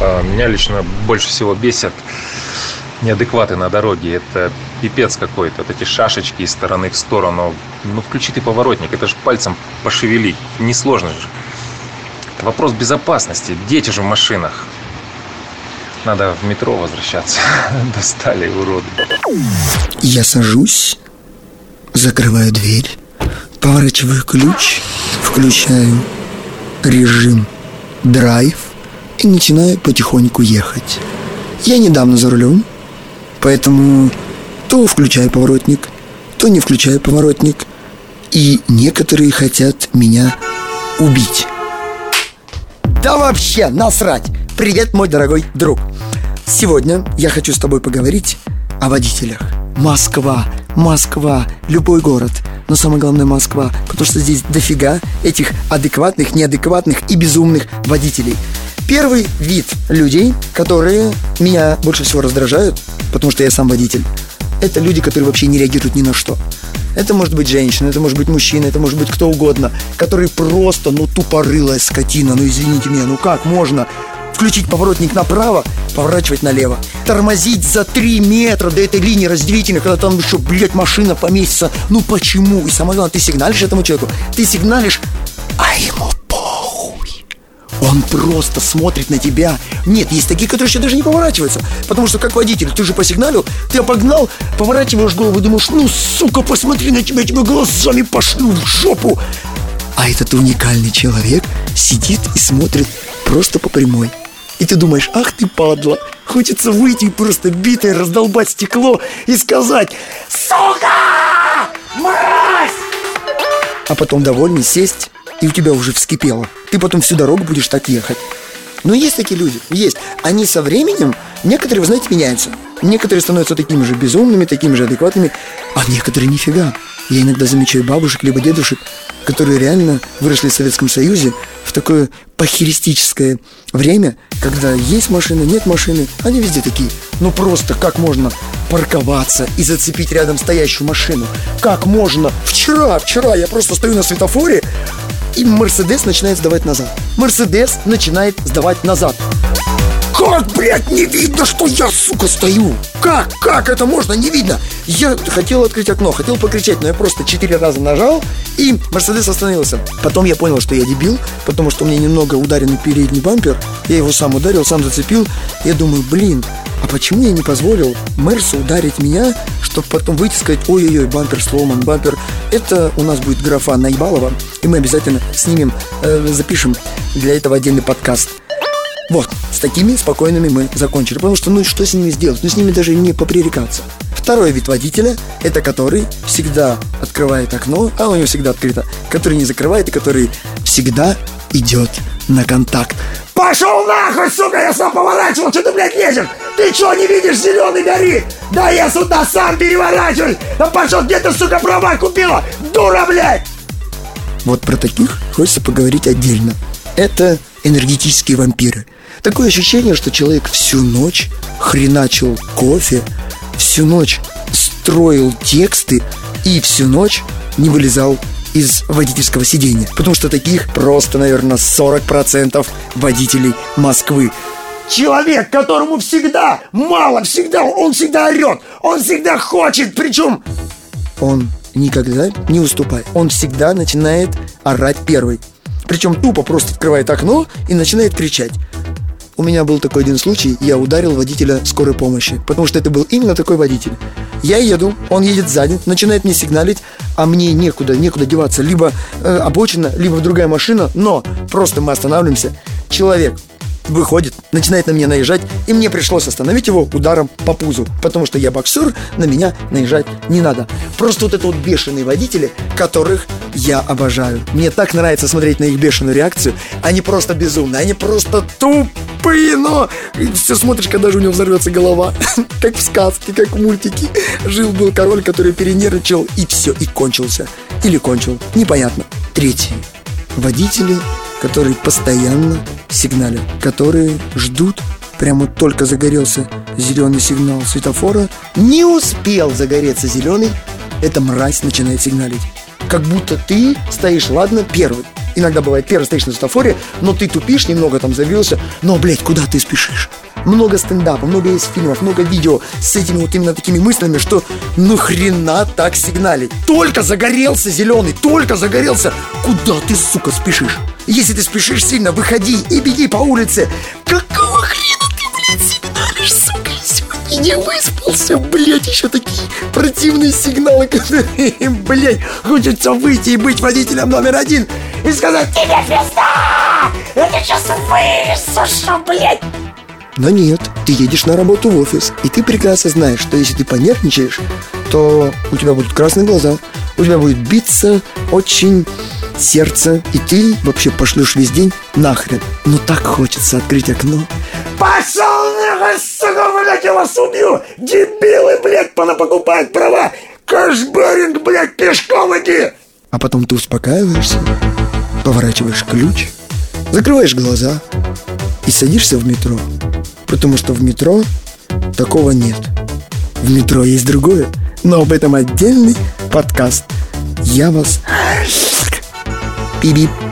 А, меня лично больше всего бесят неадекваты на дороге. Это пипец какой-то. Вот эти шашечки из стороны в сторону. Ну, включи ты поворотник. Это же пальцем пошевели. Несложно же. Вопрос безопасности. Дети же в машинах. Надо в метро возвращаться. Достали, уроды. Я сажусь, закрываю дверь, поворачиваю ключ, включаю режим драйв и начинаю потихоньку ехать. Я недавно за рулем, поэтому то включаю поворотник, то не включаю поворотник. И некоторые хотят меня убить. Да вообще, насрать! Привет, мой дорогой друг! Сегодня я хочу с тобой поговорить о водителях. Москва, Москва, любой город, но самое главное Москва, потому что здесь дофига этих адекватных, неадекватных и безумных водителей. Первый вид людей, которые меня больше всего раздражают, потому что я сам водитель, это люди, которые вообще не реагируют ни на что. Это может быть женщина, это может быть мужчина, это может быть кто угодно, который просто, ну, тупорылая скотина, ну, извините меня, ну как можно включить поворотник направо, поворачивать налево. Тормозить за 3 метра до этой линии разделительной, когда там еще, блядь, машина поместится. Ну почему? И самое главное, ты сигналишь этому человеку. Ты сигналишь, а ему. Он просто смотрит на тебя. Нет, есть такие, которые еще даже не поворачиваются. Потому что как водитель, ты же посигналил, ты обогнал, поворачиваешь голову, думаешь, ну, сука, посмотри на тебя, тебя глазами пошлю в жопу. А этот уникальный человек сидит и смотрит просто по прямой. И ты думаешь, ах ты падла, хочется выйти и просто битой раздолбать стекло и сказать «Сука! Мразь!» А потом довольный сесть, и у тебя уже вскипело. Ты потом всю дорогу будешь так ехать. Но есть такие люди, есть. Они со временем, некоторые, вы знаете, меняются. Некоторые становятся такими же безумными, такими же адекватными, а некоторые нифига. Я иногда замечаю бабушек либо дедушек, которые реально выросли в Советском Союзе в такое похеристическое время, когда есть машина, нет машины, они везде такие. Ну просто как можно парковаться и зацепить рядом стоящую машину? Как можно? Вчера, вчера я просто стою на светофоре, и Мерседес начинает сдавать назад. Мерседес начинает сдавать назад. Как, блядь, не видно, что я, сука, стою? Как, как это можно, не видно? Я хотел открыть окно, хотел покричать, но я просто четыре раза нажал, и Мерседес остановился. Потом я понял, что я дебил, потому что у меня немного ударенный передний бампер. Я его сам ударил, сам зацепил. Я думаю, блин, а почему я не позволил Мерсу ударить меня, чтобы потом выйти и сказать, ой-ой-ой, бампер сломан, бампер. Это у нас будет графа Найбалова, и мы обязательно снимем, э, запишем для этого отдельный подкаст. Вот, с такими спокойными мы закончили. Потому что, ну что с ними сделать? Ну с ними даже не попререкаться. Второй вид водителя – это который всегда открывает окно, а у него всегда открыто, который не закрывает и который всегда идет на контакт. Пошел нахуй, сука, я сам поворачивал, что ты, блядь, лезешь? Ты что, не видишь, зеленый горит? Да я сюда сам переворачиваюсь. Да пошел, где ты, сука, права купила? Дура, блядь! Вот про таких хочется поговорить отдельно. Это энергетические вампиры – Такое ощущение, что человек всю ночь хреначил кофе, всю ночь строил тексты и всю ночь не вылезал из водительского сидения. Потому что таких просто, наверное, 40% водителей Москвы. Человек, которому всегда мало, всегда, он всегда орет, он всегда хочет, причем он никогда не уступает. Он всегда начинает орать первый. Причем тупо просто открывает окно и начинает кричать. У меня был такой один случай, я ударил водителя скорой помощи, потому что это был именно такой водитель. Я еду, он едет сзади, начинает мне сигналить, а мне некуда, некуда деваться. Либо э, обочина, либо другая машина, но просто мы останавливаемся. Человек выходит, начинает на меня наезжать, и мне пришлось остановить его ударом по пузу, потому что я боксер, на меня наезжать не надо. Просто вот это вот бешеные водители, которых я обожаю. Мне так нравится смотреть на их бешеную реакцию. Они просто безумные, они просто тупые, но и все смотришь, когда же у него взорвется голова. как в сказке, как в мультике. Жил-был король, который перенервничал, и все, и кончился. Или кончил, непонятно. Третий. Водители которые постоянно сигналят, которые ждут, прямо только загорелся зеленый сигнал светофора, не успел загореться зеленый, эта мразь начинает сигналить. Как будто ты стоишь, ладно, первый. иногда бывает, первый стоишь на светофоре, но ты тупишь, немного там завелся, но, блядь, куда ты спешишь? Много стендапа, много есть фильмов, много видео с этими вот именно такими мыслями, что ну хрена так сигналить. Только загорелся зеленый, только загорелся. Куда ты, сука, спешишь? Если ты спешишь сильно, выходи и беги по улице. Какого хрена ты, блядь, сигналишь, сука, сегодня не выспался, блядь, еще такие противные сигналы, которые, блядь, хочется выйти и быть водителем номер один и сказать тебе пизда! Это сейчас высушу, блядь! Но нет, ты едешь на работу в офис, и ты прекрасно знаешь, что если ты понервничаешь, то у тебя будут красные глаза, у тебя будет биться очень сердце, и ты вообще пошлешь весь день нахрен. Но так хочется открыть окно. Пошел нахуй, сука, блядь, я вас убью! Дебилы, блядь, понапокупают права! Кэшберинг, блядь, пешком иди! А потом ты успокаиваешься, поворачиваешь ключ, закрываешь глаза и садишься в метро. Потому что в метро такого нет. В метро есть другое, но об этом отдельный подкаст. Я вас... Yeah.